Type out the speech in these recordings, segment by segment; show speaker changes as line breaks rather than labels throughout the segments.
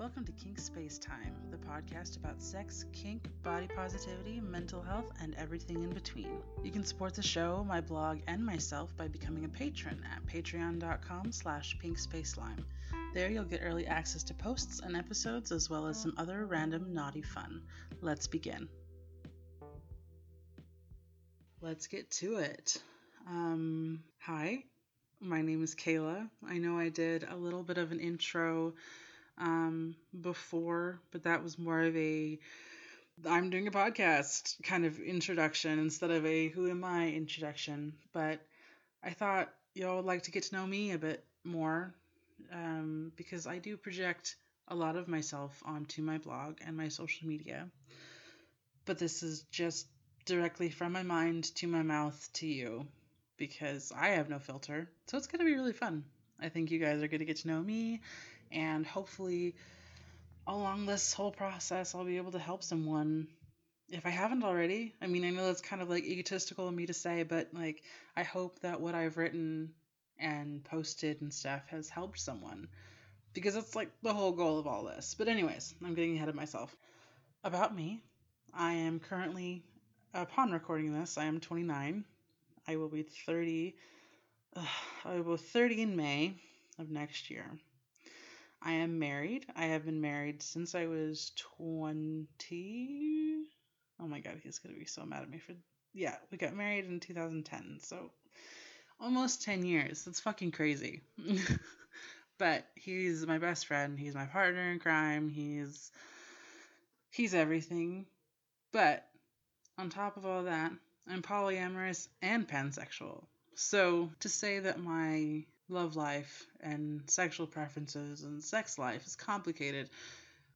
Welcome to Kink Space Time, the podcast about sex, kink, body positivity, mental health, and everything in between. You can support the show, my blog, and myself by becoming a patron at patreon.com slash pinkspacelime. There you'll get early access to posts and episodes as well as some other random naughty fun. Let's begin. Let's get to it. Um, hi, my name is Kayla. I know I did a little bit of an intro um, before, but that was more of a I'm doing a podcast kind of introduction instead of a who am I introduction. But I thought y'all would like to get to know me a bit more um, because I do project a lot of myself onto my blog and my social media. But this is just directly from my mind to my mouth to you because I have no filter. So it's going to be really fun. I think you guys are going to get to know me and hopefully along this whole process I'll be able to help someone if I haven't already. I mean, I know that's kind of like egotistical of me to say, but like I hope that what I've written and posted and stuff has helped someone because that's like the whole goal of all this. But anyways, I'm getting ahead of myself. About me, I am currently upon recording this, I am 29. I will be 30 uh, I will be 30 in May of next year. I am married. I have been married since I was 20. Oh my god, he's going to be so mad at me for. Yeah, we got married in 2010. So almost 10 years. That's fucking crazy. but he's my best friend. He's my partner in crime. He's. He's everything. But on top of all that, I'm polyamorous and pansexual. So to say that my love life and sexual preferences and sex life is complicated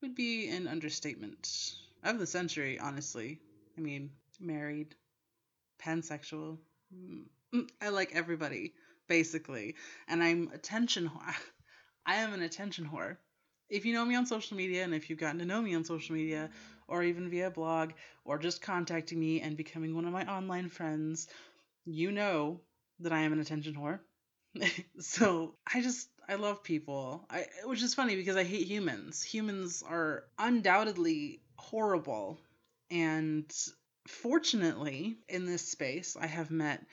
would be an understatement of the century, honestly. I mean, married, pansexual. Mm, I like everybody, basically. And I'm attention whore. I am an attention whore. If you know me on social media and if you've gotten to know me on social media or even via blog or just contacting me and becoming one of my online friends, you know that I am an attention whore. so I just I love people. I which is funny because I hate humans. Humans are undoubtedly horrible. And fortunately, in this space, I have met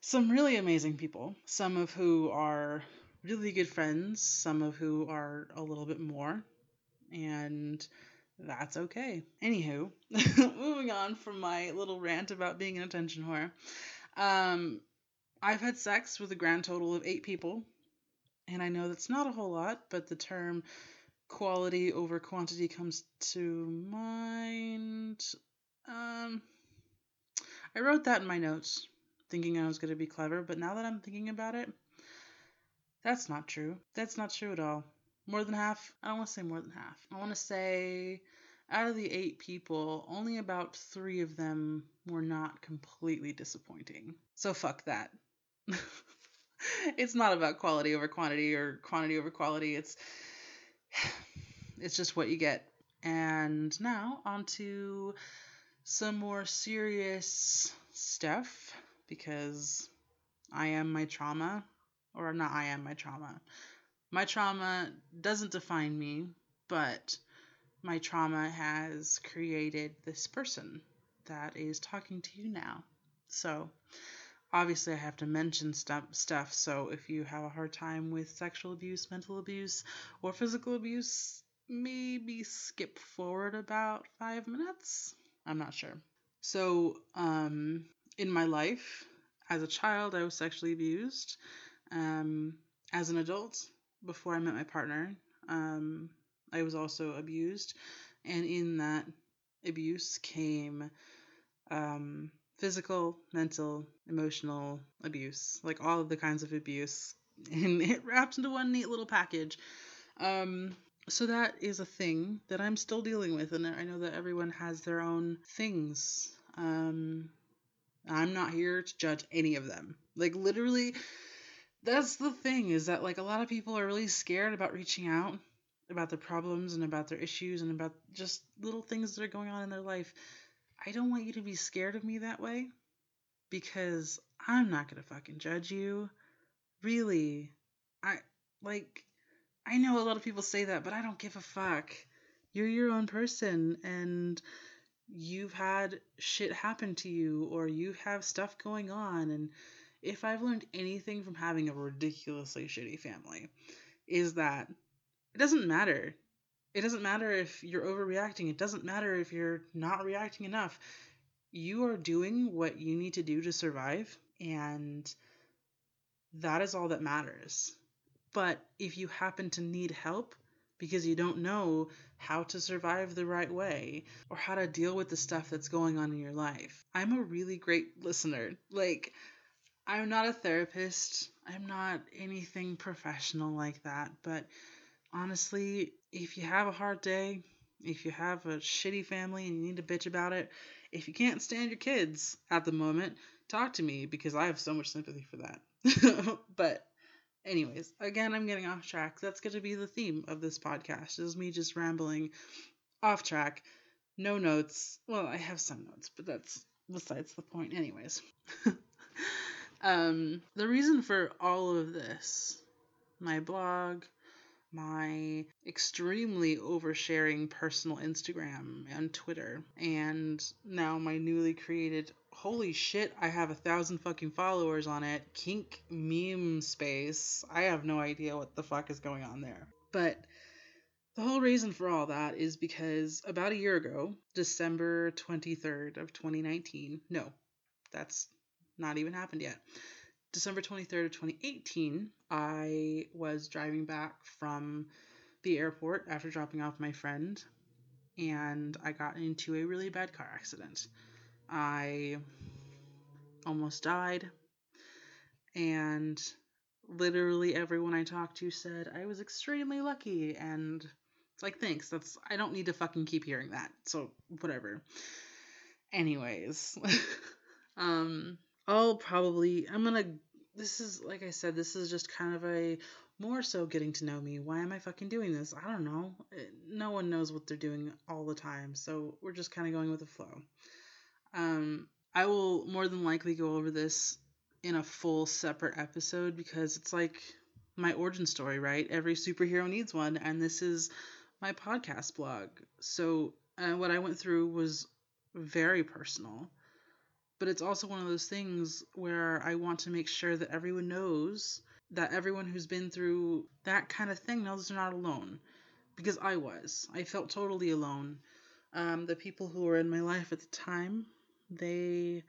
some really amazing people, some of who are really good friends, some of who are a little bit more, and that's okay. Anywho, moving on from my little rant about being an attention whore. Um, I've had sex with a grand total of eight people, and I know that's not a whole lot, but the term quality over quantity comes to mind. Um, I wrote that in my notes, thinking I was going to be clever, but now that I'm thinking about it, that's not true. That's not true at all. More than half? I don't want to say more than half. I want to say out of the eight people, only about three of them were not completely disappointing. So fuck that. it's not about quality over quantity or quantity over quality. It's it's just what you get. And now on to some more serious stuff because I am my trauma or not I am my trauma. My trauma doesn't define me, but my trauma has created this person that is talking to you now. So, obviously I have to mention stuff stuff so if you have a hard time with sexual abuse, mental abuse, or physical abuse, maybe skip forward about 5 minutes. I'm not sure. So, um in my life as a child I was sexually abused. Um as an adult before I met my partner, um I was also abused and in that abuse came um physical, mental, emotional abuse, like all of the kinds of abuse, and it wrapped into one neat little package. Um, so that is a thing that I'm still dealing with, and I know that everyone has their own things. Um, I'm not here to judge any of them. Like literally, that's the thing is that like a lot of people are really scared about reaching out about their problems and about their issues and about just little things that are going on in their life I don't want you to be scared of me that way because I'm not going to fucking judge you. Really. I like I know a lot of people say that, but I don't give a fuck. You're your own person and you've had shit happen to you or you have stuff going on and if I've learned anything from having a ridiculously shitty family is that it doesn't matter. It doesn't matter if you're overreacting. It doesn't matter if you're not reacting enough. You are doing what you need to do to survive and that is all that matters. But if you happen to need help because you don't know how to survive the right way or how to deal with the stuff that's going on in your life, I'm a really great listener. Like, I'm not a therapist, I'm not anything professional like that, but honestly, if you have a hard day, if you have a shitty family and you need to bitch about it, if you can't stand your kids at the moment, talk to me because I have so much sympathy for that. but anyways, again, I'm getting off track. That's going to be the theme of this podcast. Is me just rambling off track. No notes. Well, I have some notes, but that's besides the point anyways. um the reason for all of this, my blog, my extremely oversharing personal Instagram and Twitter, and now my newly created holy shit, I have a thousand fucking followers on it. Kink meme space. I have no idea what the fuck is going on there. But the whole reason for all that is because about a year ago, December 23rd of 2019, no, that's not even happened yet. December 23rd of 2018, I was driving back from the airport after dropping off my friend, and I got into a really bad car accident. I almost died, and literally everyone I talked to said I was extremely lucky, and it's like, thanks. That's I don't need to fucking keep hearing that. So whatever. Anyways, um, I'll probably I'm gonna. This is like I said. This is just kind of a more so getting to know me. Why am I fucking doing this? I don't know. No one knows what they're doing all the time, so we're just kind of going with the flow. Um, I will more than likely go over this in a full separate episode because it's like my origin story, right? Every superhero needs one, and this is my podcast blog. So, uh, what I went through was very personal, but it's also one of those things where I want to make sure that everyone knows that everyone who's been through that kind of thing knows they're not alone. Because I was. I felt totally alone. Um, the people who were in my life at the time they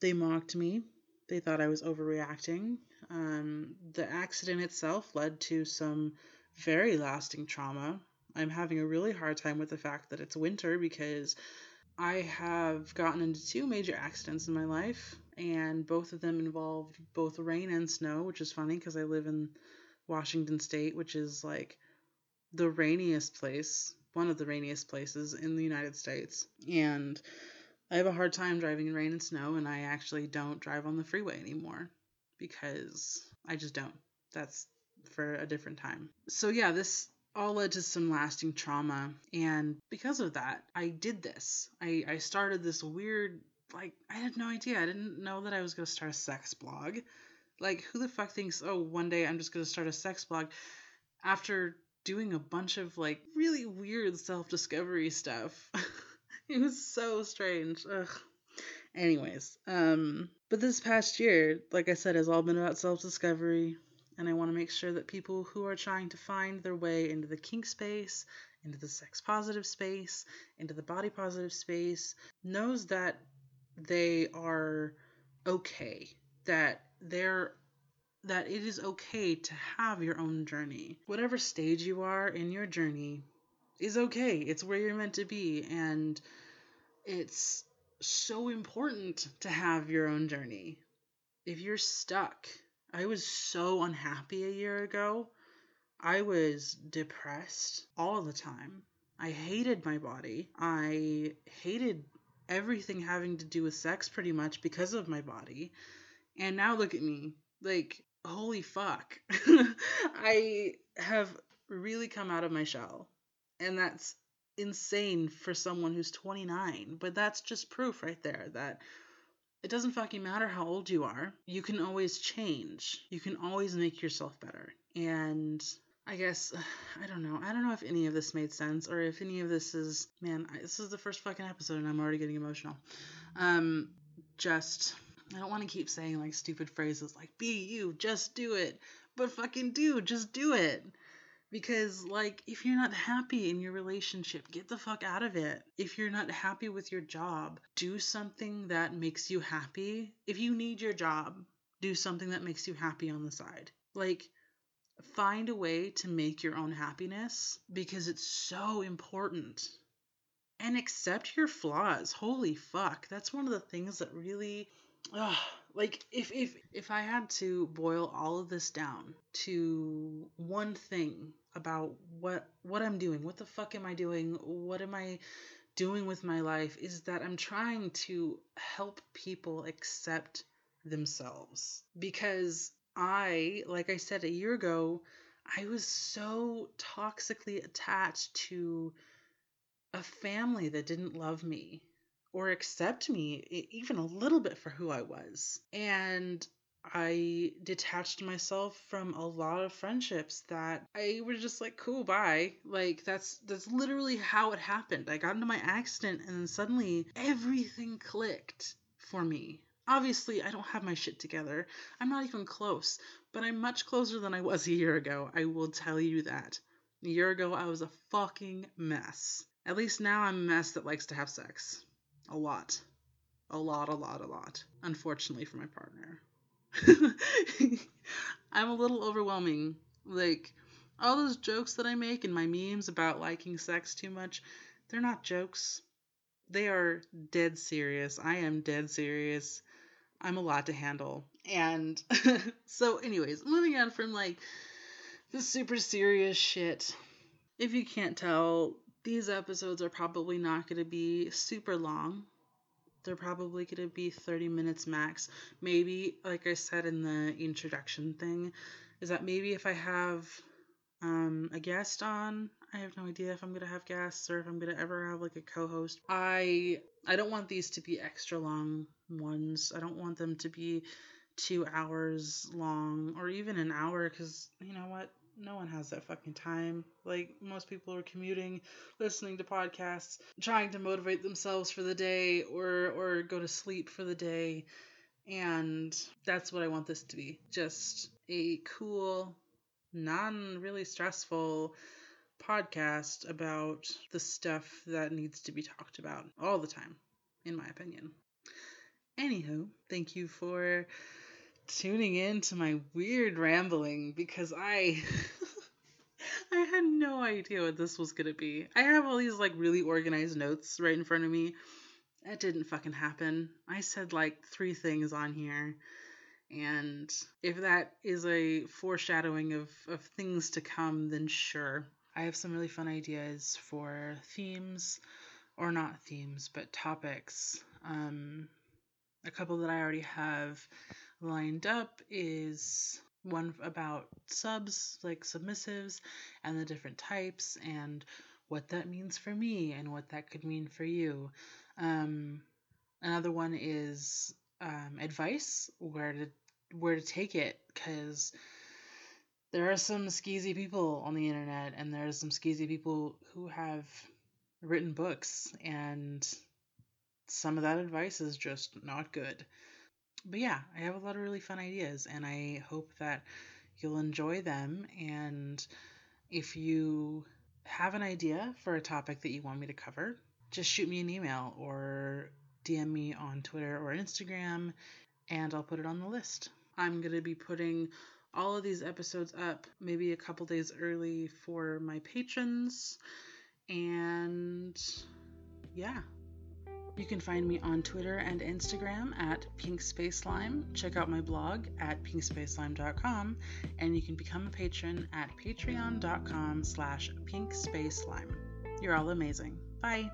they mocked me. They thought I was overreacting. Um, the accident itself led to some very lasting trauma. I'm having a really hard time with the fact that it's winter because I have gotten into two major accidents in my life, and both of them involved both rain and snow, which is funny because I live in Washington State, which is like the rainiest place one of the rainiest places in the United States. And I have a hard time driving in rain and snow, and I actually don't drive on the freeway anymore because I just don't. That's for a different time. So, yeah, this all led to some lasting trauma. And because of that, I did this. I, I started this weird, like, I had no idea. I didn't know that I was going to start a sex blog. Like, who the fuck thinks, oh, one day I'm just going to start a sex blog after doing a bunch of like really weird self discovery stuff. it was so strange. Ugh. Anyways, um, but this past year, like I said, has all been about self discovery, and I want to make sure that people who are trying to find their way into the kink space, into the sex positive space, into the body positive space, knows that they are okay, that they're that it is okay to have your own journey. Whatever stage you are in your journey is okay. It's where you're meant to be. And it's so important to have your own journey. If you're stuck, I was so unhappy a year ago. I was depressed all the time. I hated my body. I hated everything having to do with sex pretty much because of my body. And now look at me. Like, holy fuck. I have really come out of my shell. And that's insane for someone who's 29. But that's just proof right there that It doesn't fucking matter how old you are. You can always change. You can always make yourself better. And I guess I don't know. I don't know if any of this made sense or if any of this is man. This is the first fucking episode and I'm already getting emotional. Um, just I don't want to keep saying like stupid phrases like "be you, just do it," but fucking do, just do it. Because, like, if you're not happy in your relationship, get the fuck out of it. If you're not happy with your job, do something that makes you happy. If you need your job, do something that makes you happy on the side. Like, find a way to make your own happiness because it's so important. And accept your flaws. Holy fuck. That's one of the things that really ugh, like if if if I had to boil all of this down to one thing about what what I'm doing, what the fuck am I doing? What am I doing with my life is that I'm trying to help people accept themselves because I, like I said a year ago, I was so toxically attached to a family that didn't love me or accept me even a little bit for who I was. And I detached myself from a lot of friendships that I was just like, cool, bye. Like that's that's literally how it happened. I got into my accident and then suddenly everything clicked for me. Obviously, I don't have my shit together. I'm not even close, but I'm much closer than I was a year ago. I will tell you that. A year ago, I was a fucking mess. At least now I'm a mess that likes to have sex. A lot. A lot, a lot, a lot. Unfortunately for my partner. I'm a little overwhelming. Like, all those jokes that I make and my memes about liking sex too much, they're not jokes. They are dead serious. I am dead serious. I'm a lot to handle. And so, anyways, moving on from like the super serious shit. If you can't tell, these episodes are probably not going to be super long. They're probably going to be 30 minutes max. Maybe, like I said in the introduction thing, is that maybe if I have um, a guest on, I have no idea if I'm gonna have guests or if I'm gonna ever have like a co-host. I I don't want these to be extra long ones. I don't want them to be two hours long or even an hour because you know what no one has that fucking time. Like most people are commuting, listening to podcasts, trying to motivate themselves for the day or or go to sleep for the day. And that's what I want this to be. Just a cool, non really stressful podcast about the stuff that needs to be talked about all the time, in my opinion. Anywho, thank you for tuning in to my weird rambling because I I had no idea what this was gonna be. I have all these like really organized notes right in front of me. That didn't fucking happen. I said like three things on here. And if that is a foreshadowing of, of things to come, then sure. I have some really fun ideas for themes, or not themes, but topics. Um, a couple that I already have lined up is one about subs, like submissives, and the different types, and what that means for me, and what that could mean for you. Um, another one is um, advice, where to where to take it, because there are some skeezy people on the internet, and there are some skeezy people who have written books, and some of that advice is just not good but yeah, I have a lot of really fun ideas, and I hope that you'll enjoy them. And if you have an idea for a topic that you want me to cover, just shoot me an email or DM me on Twitter or Instagram, and I'll put it on the list. I'm going to be putting all of these episodes up maybe a couple days early for my patrons. And yeah, you can find me on Twitter and Instagram at pinkspacelime. Check out my blog at pinkspacelime.com, and you can become a patron at patreon.com slash pinkspacelime. You're all amazing. Bye.